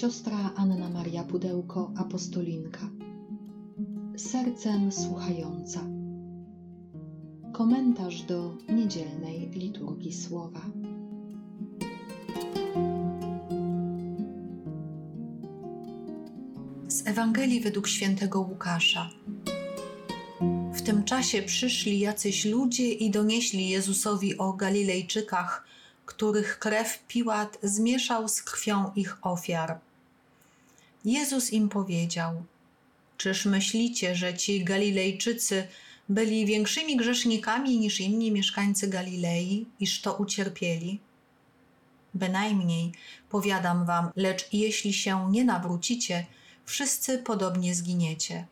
siostra Anna Maria Pudełko, apostolinka. Sercem słuchająca. Komentarz do niedzielnej liturgii słowa. Z Ewangelii według świętego Łukasza. W tym czasie przyszli jacyś ludzie i donieśli Jezusowi o Galilejczykach, których krew Piłat zmieszał z krwią ich ofiar. Jezus im powiedział: Czyż myślicie, że ci Galilejczycy byli większymi grzesznikami niż inni mieszkańcy Galilei, iż to ucierpieli? Bynajmniej, powiadam wam, lecz jeśli się nie nawrócicie, wszyscy podobnie zginiecie.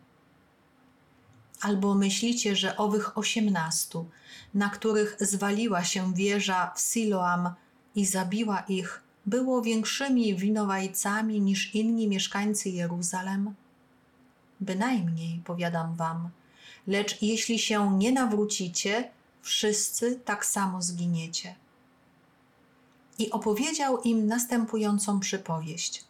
Albo myślicie, że owych osiemnastu, na których zwaliła się wieża w Siloam i zabiła ich, było większymi winowajcami niż inni mieszkańcy Jeruzalem? Bynajmniej, powiadam wam, lecz jeśli się nie nawrócicie, wszyscy tak samo zginiecie. I opowiedział im następującą przypowieść.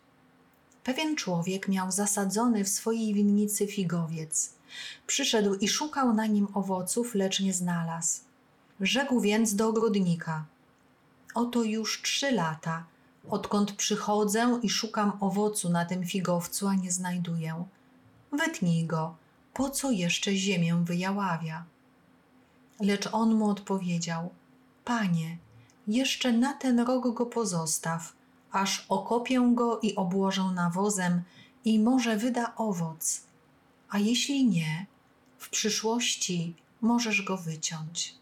Pewien człowiek miał zasadzony w swojej winnicy figowiec. Przyszedł i szukał na nim owoców, lecz nie znalazł. Rzekł więc do ogrodnika: Oto już trzy lata, odkąd przychodzę i szukam owocu na tym figowcu, a nie znajduję. Wytnij go, po co jeszcze ziemię wyjaławia? Lecz on mu odpowiedział: Panie, jeszcze na ten rok go pozostaw, aż okopię go i obłożę nawozem, i może wyda owoc. A jeśli nie, w przyszłości możesz go wyciąć.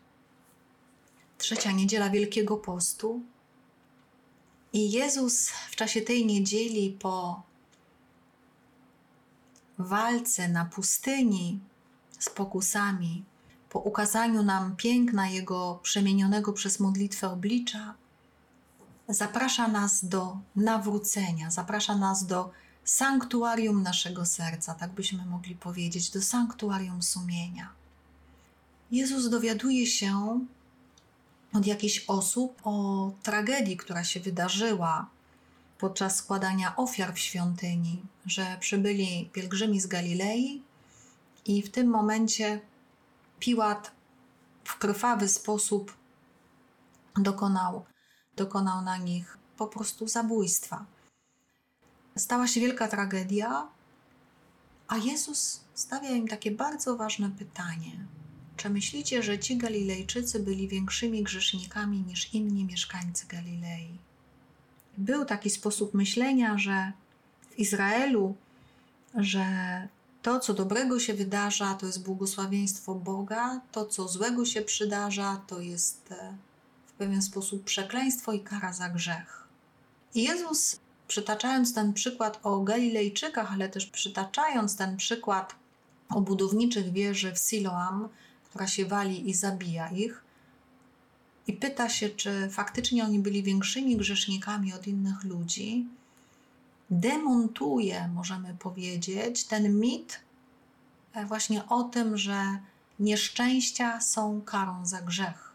Trzecia niedziela Wielkiego Postu. I Jezus w czasie tej niedzieli po walce na pustyni z pokusami, po ukazaniu nam piękna Jego przemienionego przez modlitwę oblicza, zaprasza nas do nawrócenia, zaprasza nas do sanktuarium naszego serca, tak byśmy mogli powiedzieć, do sanktuarium sumienia. Jezus dowiaduje się od jakichś osób o tragedii, która się wydarzyła podczas składania ofiar w świątyni, że przybyli pielgrzymi z Galilei i w tym momencie Piłat w krwawy sposób dokonał, dokonał na nich po prostu zabójstwa. Stała się wielka tragedia, a Jezus stawia im takie bardzo ważne pytanie. Czy myślicie, że ci Galilejczycy byli większymi grzesznikami niż inni mieszkańcy Galilei? Był taki sposób myślenia, że w Izraelu, że to, co dobrego się wydarza, to jest błogosławieństwo Boga, to, co złego się przydarza, to jest e, w pewien sposób przekleństwo i kara za grzech. I Jezus, przytaczając ten przykład o Galilejczykach, ale też przytaczając ten przykład o budowniczych wieży w Siloam, która się wali i zabija ich, i pyta się, czy faktycznie oni byli większymi grzesznikami od innych ludzi, demontuje, możemy powiedzieć, ten mit e, właśnie o tym, że nieszczęścia są karą za grzech.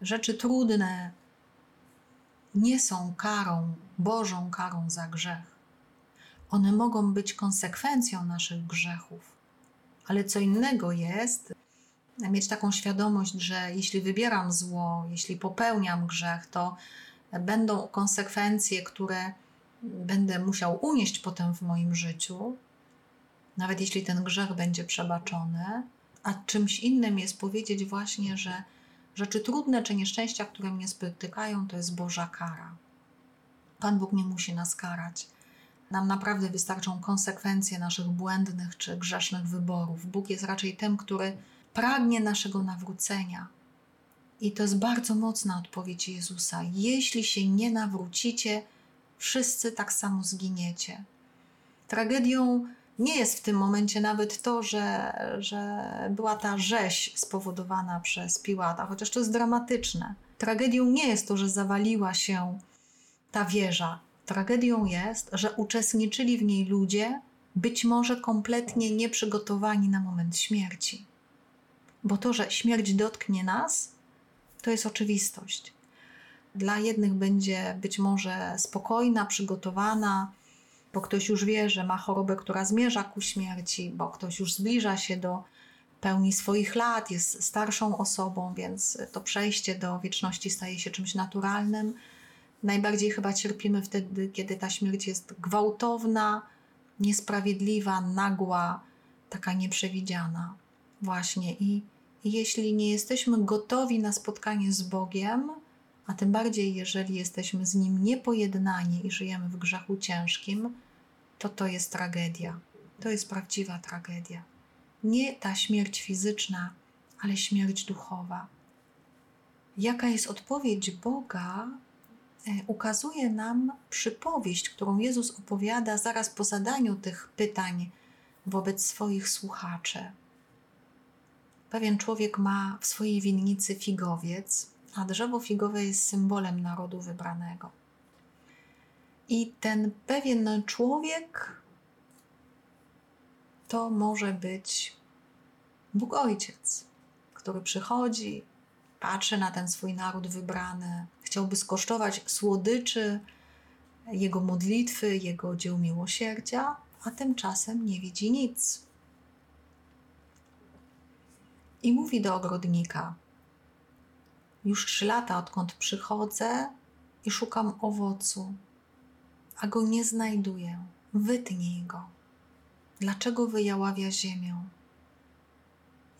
Rzeczy trudne nie są karą, Bożą karą za grzech. One mogą być konsekwencją naszych grzechów, ale co innego jest mieć taką świadomość, że jeśli wybieram zło, jeśli popełniam grzech, to będą konsekwencje, które będę musiał unieść potem w moim życiu, nawet jeśli ten grzech będzie przebaczony. A czymś innym jest powiedzieć właśnie, że rzeczy trudne czy nieszczęścia, które mnie spotykają, to jest Boża kara. Pan Bóg nie musi nas karać. Nam naprawdę wystarczą konsekwencje naszych błędnych czy grzesznych wyborów. Bóg jest raczej tym, który pragnie naszego nawrócenia. I to jest bardzo mocna odpowiedź Jezusa. Jeśli się nie nawrócicie, wszyscy tak samo zginiecie. Tragedią nie jest w tym momencie nawet to, że, że była ta rzeź spowodowana przez Piłata, chociaż to jest dramatyczne. Tragedią nie jest to, że zawaliła się ta wieża. Tragedią jest, że uczestniczyli w niej ludzie, być może kompletnie nieprzygotowani na moment śmierci. Bo to, że śmierć dotknie nas, to jest oczywistość. dla jednych będzie być może spokojna, przygotowana, bo ktoś już wie, że ma chorobę, która zmierza ku śmierci, bo ktoś już zbliża się do pełni swoich lat, jest starszą osobą, więc to przejście do wieczności staje się czymś naturalnym. Najbardziej chyba cierpimy wtedy, kiedy ta śmierć jest gwałtowna, niesprawiedliwa, nagła, taka nieprzewidziana. Właśnie. I, jeśli nie jesteśmy gotowi na spotkanie z Bogiem, a tym bardziej jeżeli jesteśmy z Nim niepojednani i żyjemy w grzechu ciężkim, to to jest tragedia. To jest prawdziwa tragedia. Nie ta śmierć fizyczna, ale śmierć duchowa. Jaka jest odpowiedź Boga, ukazuje nam przypowieść, którą Jezus opowiada zaraz po zadaniu tych pytań wobec swoich słuchaczy. Pewien człowiek ma w swojej winnicy figowiec, a drzewo figowe jest symbolem narodu wybranego. I ten pewien człowiek to może być Bóg Ojciec, który przychodzi, patrzy na ten swój naród wybrany, chciałby skosztować słodyczy jego modlitwy, jego dzieł miłosierdzia, a tymczasem nie widzi nic. I mówi do ogrodnika: Już trzy lata, odkąd przychodzę i szukam owocu, a go nie znajduję. Wytnij go. Dlaczego wyjaławia ziemię?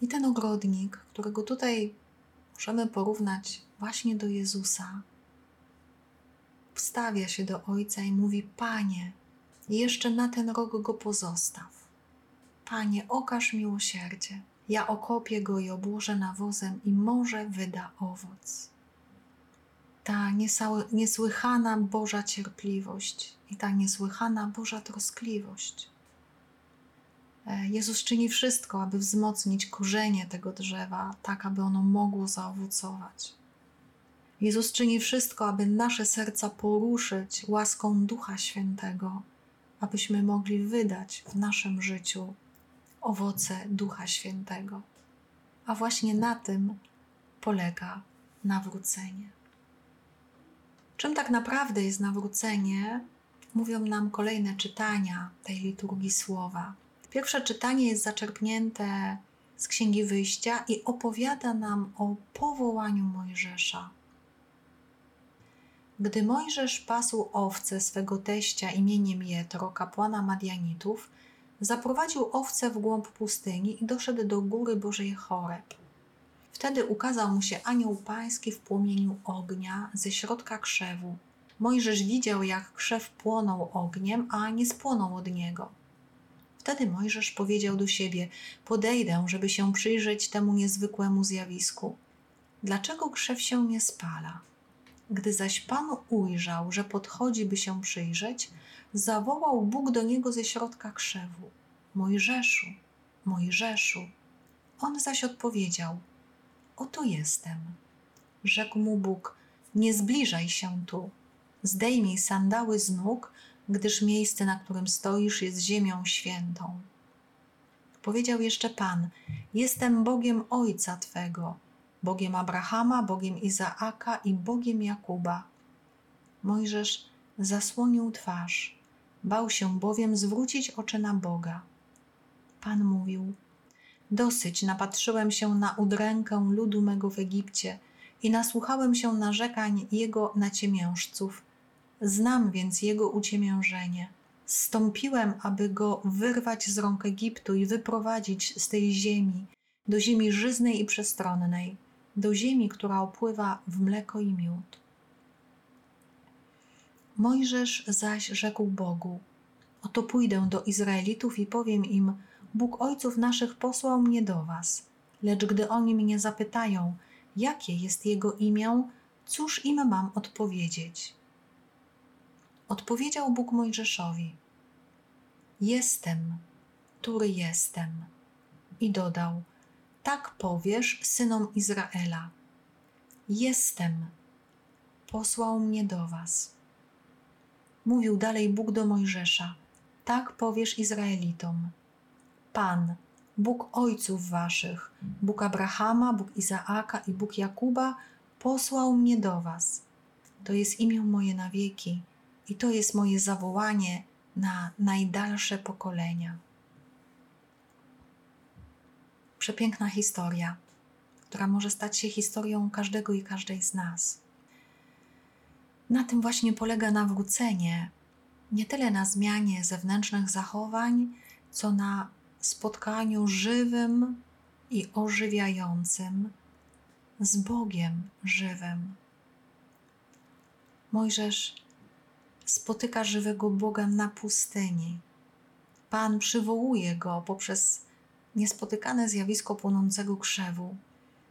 I ten ogrodnik, którego tutaj możemy porównać właśnie do Jezusa, wstawia się do Ojca i mówi: Panie, jeszcze na ten rok go pozostaw. Panie, okaż miłosierdzie. Ja okopię go i obłożę nawozem i może wyda owoc. Ta niesłychana Boża cierpliwość i ta niesłychana Boża troskliwość. E, Jezus czyni wszystko, aby wzmocnić korzenie tego drzewa, tak aby ono mogło zaowocować. Jezus czyni wszystko, aby nasze serca poruszyć łaską Ducha Świętego, abyśmy mogli wydać w naszym życiu owoce Ducha Świętego. A właśnie na tym polega nawrócenie. Czym tak naprawdę jest nawrócenie, mówią nam kolejne czytania tej liturgii słowa. Pierwsze czytanie jest zaczerpnięte z Księgi Wyjścia i opowiada nam o powołaniu Mojżesza. Gdy Mojżesz pasł owce swego teścia imieniem Jetro, kapłana Madianitów, zaprowadził owce w głąb pustyni i doszedł do góry Bożej Choreb. Wtedy ukazał mu się anioł pański w płomieniu ognia ze środka krzewu. Mojżesz widział, jak krzew płonął ogniem, a nie spłonął od niego. Wtedy Mojżesz powiedział do siebie: Podejdę, żeby się przyjrzeć temu niezwykłemu zjawisku. Dlaczego krzew się nie spala? Gdy zaś Pan ujrzał, że podchodzi, by się przyjrzeć, zawołał Bóg do niego ze środka krzewu: Mojżeszu, Mojżeszu. On zaś odpowiedział: Oto jestem. Rzekł mu Bóg: Nie zbliżaj się tu. Zdejmij sandały z nóg, gdyż miejsce, na którym stoisz, jest ziemią świętą. Powiedział jeszcze Pan: Jestem Bogiem Ojca Twego, Bogiem Abrahama, Bogiem Izaaka i Bogiem Jakuba. Mojżesz zasłonił twarz, bał się bowiem zwrócić oczy na Boga. Pan mówił: Dosyć napatrzyłem się na udrękę ludu mego w Egipcie i nasłuchałem się narzekań jego naciemiężców Znam więc jego uciemiężenie. Stąpiłem, aby go wyrwać z rąk Egiptu i wyprowadzić z tej ziemi, do ziemi żyznej i przestronnej, do ziemi, która opływa w mleko i miód. Mojżesz zaś rzekł Bogu: Oto pójdę do Izraelitów i powiem im: Bóg ojców naszych posłał mnie do was. Lecz gdy oni mnie zapytają, jakie jest jego imię, cóż im mam odpowiedzieć? Odpowiedział Bóg Mojżeszowi: Jestem, który jestem. I dodał: Tak powiesz synom Izraela: Jestem, posłał mnie do was. Mówił dalej Bóg do Mojżesza: Tak powiesz Izraelitom: Pan, Bóg ojców waszych, Bóg Abrahama, Bóg Izaaka i Bóg Jakuba, posłał mnie do was. To jest imię moje na wieki i to jest moje zawołanie na najdalsze pokolenia. Przepiękna historia, która może stać się historią każdego i każdej z nas. Na tym właśnie polega nawrócenie, nie tyle na zmianie zewnętrznych zachowań, co na spotkaniu żywym i ożywiającym z Bogiem żywym. Mojżesz spotyka żywego Boga na pustyni. Pan przywołuje go poprzez niespotykane zjawisko płonącego krzewu,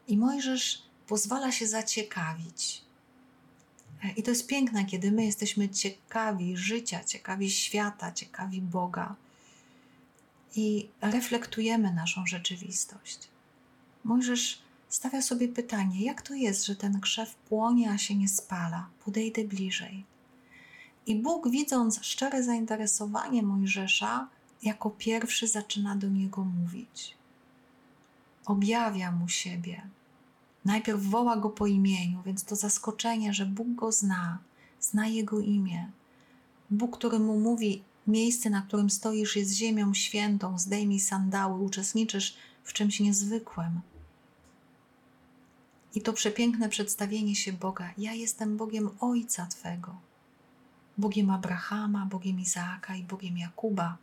i Mojżesz pozwala się zaciekawić. I to jest piękne, kiedy my jesteśmy ciekawi życia, ciekawi świata, ciekawi Boga i reflektujemy naszą rzeczywistość. Mojżesz stawia sobie pytanie, jak to jest, że ten krzew płonie, a się nie spala? Podejdę bliżej. I Bóg, widząc szczere zainteresowanie Mojżesza, jako pierwszy zaczyna do niego mówić. Objawia mu siebie. Najpierw woła go po imieniu, więc to zaskoczenie, że Bóg go zna, zna jego imię. Bóg, który mu mówi: Miejsce, na którym stoisz, jest ziemią świętą, zdejmij sandały, uczestniczysz w czymś niezwykłym. I to przepiękne przedstawienie się Boga: Ja jestem Bogiem Ojca Twego, Bogiem Abrahama, Bogiem Izaaka i Bogiem Jakuba.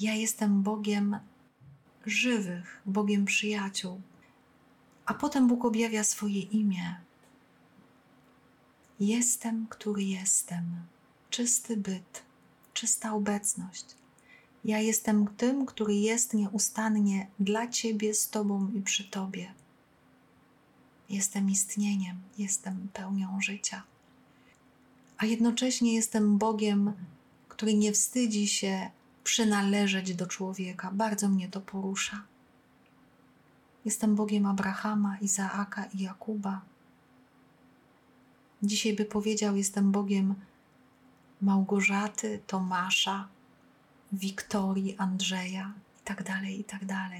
Ja jestem Bogiem żywych, Bogiem przyjaciół. A potem Bóg objawia swoje imię. Jestem, który jestem. Czysty byt, czysta obecność. Ja jestem tym, który jest nieustannie dla Ciebie, z Tobą i przy Tobie. Jestem istnieniem, jestem pełnią życia. A jednocześnie jestem Bogiem, który nie wstydzi się przynależeć do człowieka. Bardzo mnie to porusza. Jestem Bogiem Abrahama, Izaaka i Jakuba. Dzisiaj by powiedział: Jestem Bogiem Małgorzaty, Tomasza, Wiktorii, Andrzeja itd., tak itd. Tak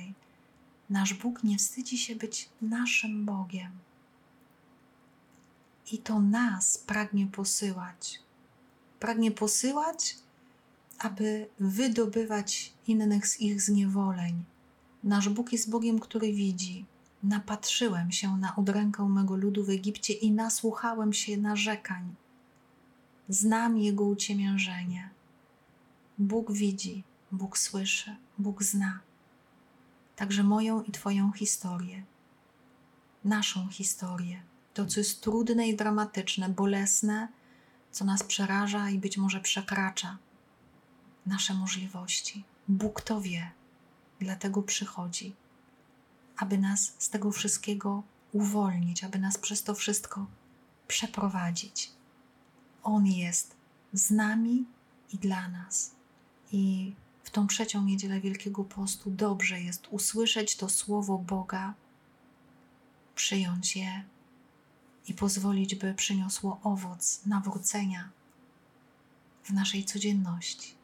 Nasz Bóg nie wstydzi się być naszym Bogiem. I to nas pragnie posyłać. Pragnie posyłać, aby wydobywać innych z ich zniewoleń. Nasz Bóg jest Bogiem, który widzi. Napatrzyłem się na udrękę mego ludu w Egipcie i nasłuchałem się narzekań. Znam Jego uciemiężenie. Bóg widzi, Bóg słyszy, Bóg zna. Także moją i Twoją historię, naszą historię, to co jest trudne i dramatyczne, bolesne, co nas przeraża i być może przekracza nasze możliwości. Bóg to wie, dlatego przychodzi, aby nas z tego wszystkiego uwolnić, aby nas przez to wszystko przeprowadzić. On jest z nami i dla nas. I w tą trzecią niedzielę Wielkiego Postu dobrze jest usłyszeć to słowo Boga, przyjąć je i pozwolić, by przyniosło owoc nawrócenia w naszej codzienności.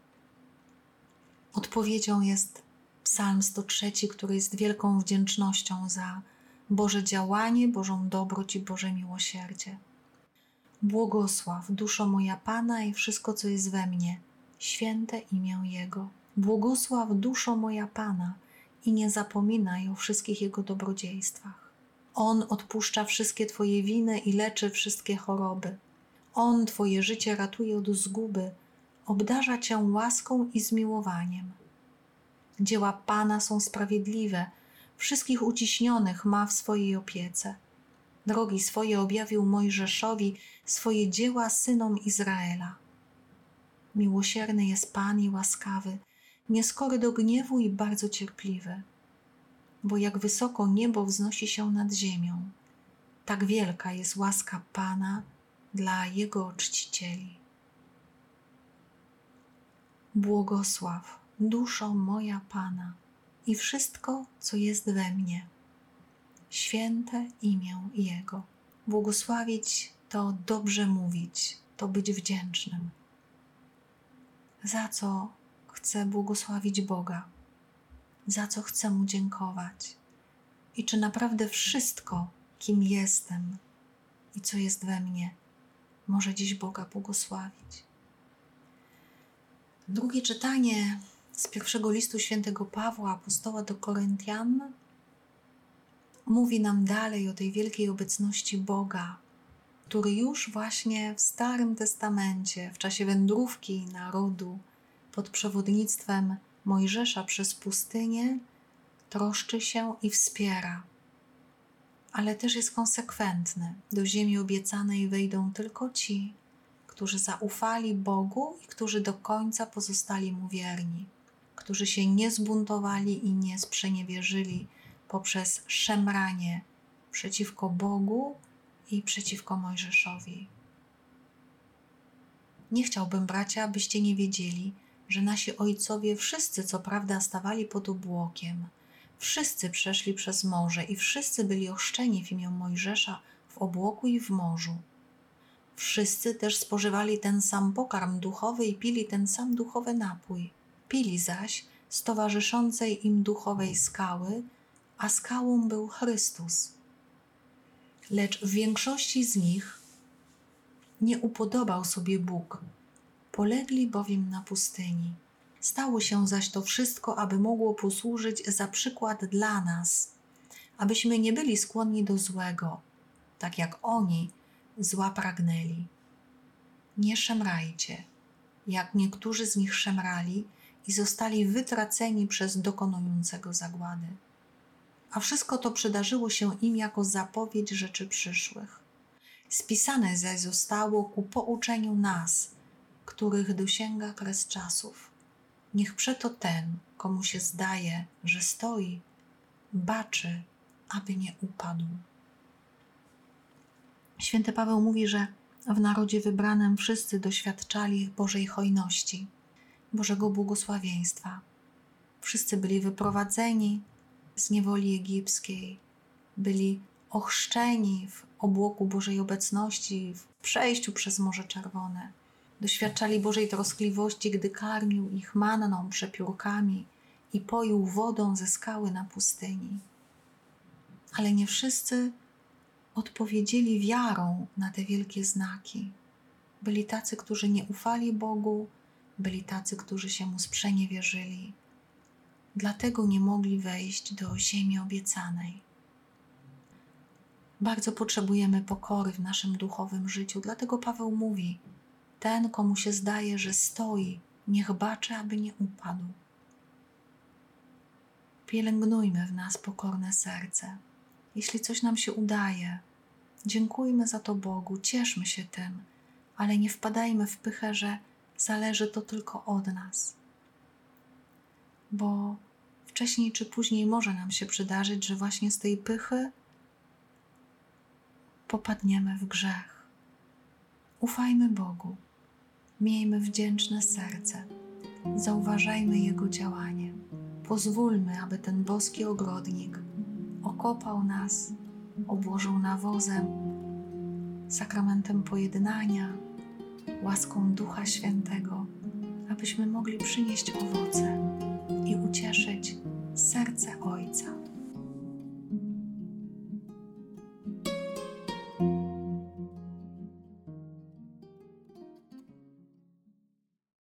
Odpowiedzią jest Psalm 103, który jest wielką wdzięcznością za Boże działanie, Bożą dobroć i Boże miłosierdzie. Błogosław, duszo moja Pana i wszystko, co jest we mnie, święte imię Jego. Błogosław, duszo moja Pana i nie zapominaj o wszystkich Jego dobrodziejstwach. On odpuszcza wszystkie Twoje winy i leczy wszystkie choroby. On Twoje życie ratuje od zguby, obdarza Cię łaską i zmiłowaniem. Dzieła Pana są sprawiedliwe, wszystkich uciśnionych ma w swojej opiece. Drogi swoje objawił Mojżeszowi, swoje dzieła synom Izraela. Miłosierny jest Pan i łaskawy, nieskory do gniewu i bardzo cierpliwy. Bo jak wysoko niebo wznosi się nad ziemią, tak wielka jest łaska Pana dla Jego czcicieli. Błogosław, duszo moja Pana i wszystko, co jest we mnie. Święte imię Jego. Błogosławić to dobrze mówić, to być wdzięcznym. Za co chcę błogosławić Boga? Za co chcę Mu dziękować? I czy naprawdę wszystko, kim jestem, i co jest we mnie, może dziś Boga błogosławić. Drugie czytanie z pierwszego listu świętego Pawła, apostoła do Koryntian, mówi nam dalej o tej wielkiej obecności Boga, który już właśnie w Starym Testamencie, w czasie wędrówki narodu pod przewodnictwem Mojżesza przez pustynię, troszczy się i wspiera. Ale też jest konsekwentny. Do ziemi obiecanej wejdą tylko ci, którzy zaufali Bogu i którzy do końca pozostali mu wierni, którzy się nie zbuntowali i nie sprzeniewierzyli poprzez szemranie przeciwko Bogu i przeciwko Mojżeszowi. Nie chciałbym, bracia, abyście nie wiedzieli, że nasi ojcowie wszyscy, co prawda, stawali pod obłokiem, wszyscy przeszli przez morze i wszyscy byli ochrzczeni w imię Mojżesza w obłoku i w morzu. Wszyscy też spożywali ten sam pokarm duchowy i pili ten sam duchowy napój. Pili zaś z towarzyszącej im duchowej skały, a skałą był Chrystus. Lecz w większości z nich nie upodobał sobie Bóg, polegli bowiem na pustyni. Stało się zaś to wszystko, aby mogło posłużyć za przykład dla nas, abyśmy nie byli skłonni do złego, tak jak oni zła pragnęli. Nie szemrajcie, jak niektórzy z nich szemrali i zostali wytraceni przez dokonującego zagłady. A wszystko to przydarzyło się im jako zapowiedź rzeczy przyszłych. Spisane zaś zostało ku pouczeniu nas, których dosięga kres czasów. Niech przeto ten, komu się zdaje, że stoi, baczy, aby nie upadł. Święty Paweł mówi, że w narodzie wybranym wszyscy doświadczali Bożej hojności, Bożego błogosławieństwa. Wszyscy byli wyprowadzeni z niewoli egipskiej, byli ochrzczeni w obłoku Bożej obecności, w przejściu przez Morze Czerwone. Doświadczali Bożej troskliwości, gdy karmił ich manną, przepiórkami i poił wodą ze skały na pustyni. Ale nie wszyscy odpowiedzieli wiarą na te wielkie znaki. Byli tacy, którzy nie ufali Bogu, byli tacy, którzy się mu sprzeniewierzyli. Dlatego nie mogli wejść do ziemi obiecanej. Bardzo potrzebujemy pokory w naszym duchowym życiu, dlatego Paweł mówi: Ten, komu się zdaje, że stoi, niech baczy, aby nie upadł. Pielęgnujmy w nas pokorne serce. Jeśli coś nam się udaje, dziękujmy za to Bogu, cieszmy się tym, ale nie wpadajmy w pychę, że zależy to tylko od nas. Bo wcześniej czy później może nam się przydarzyć, że właśnie z tej pychy popadniemy w grzech. Ufajmy Bogu, Miejmy wdzięczne serce, zauważajmy Jego działanie. Pozwólmy, aby ten boski ogrodnik okopał nas, obłożył nawozem, sakramentem pojednania, łaską Ducha Świętego, abyśmy mogli przynieść owoce i ucieszyć serce Ojca.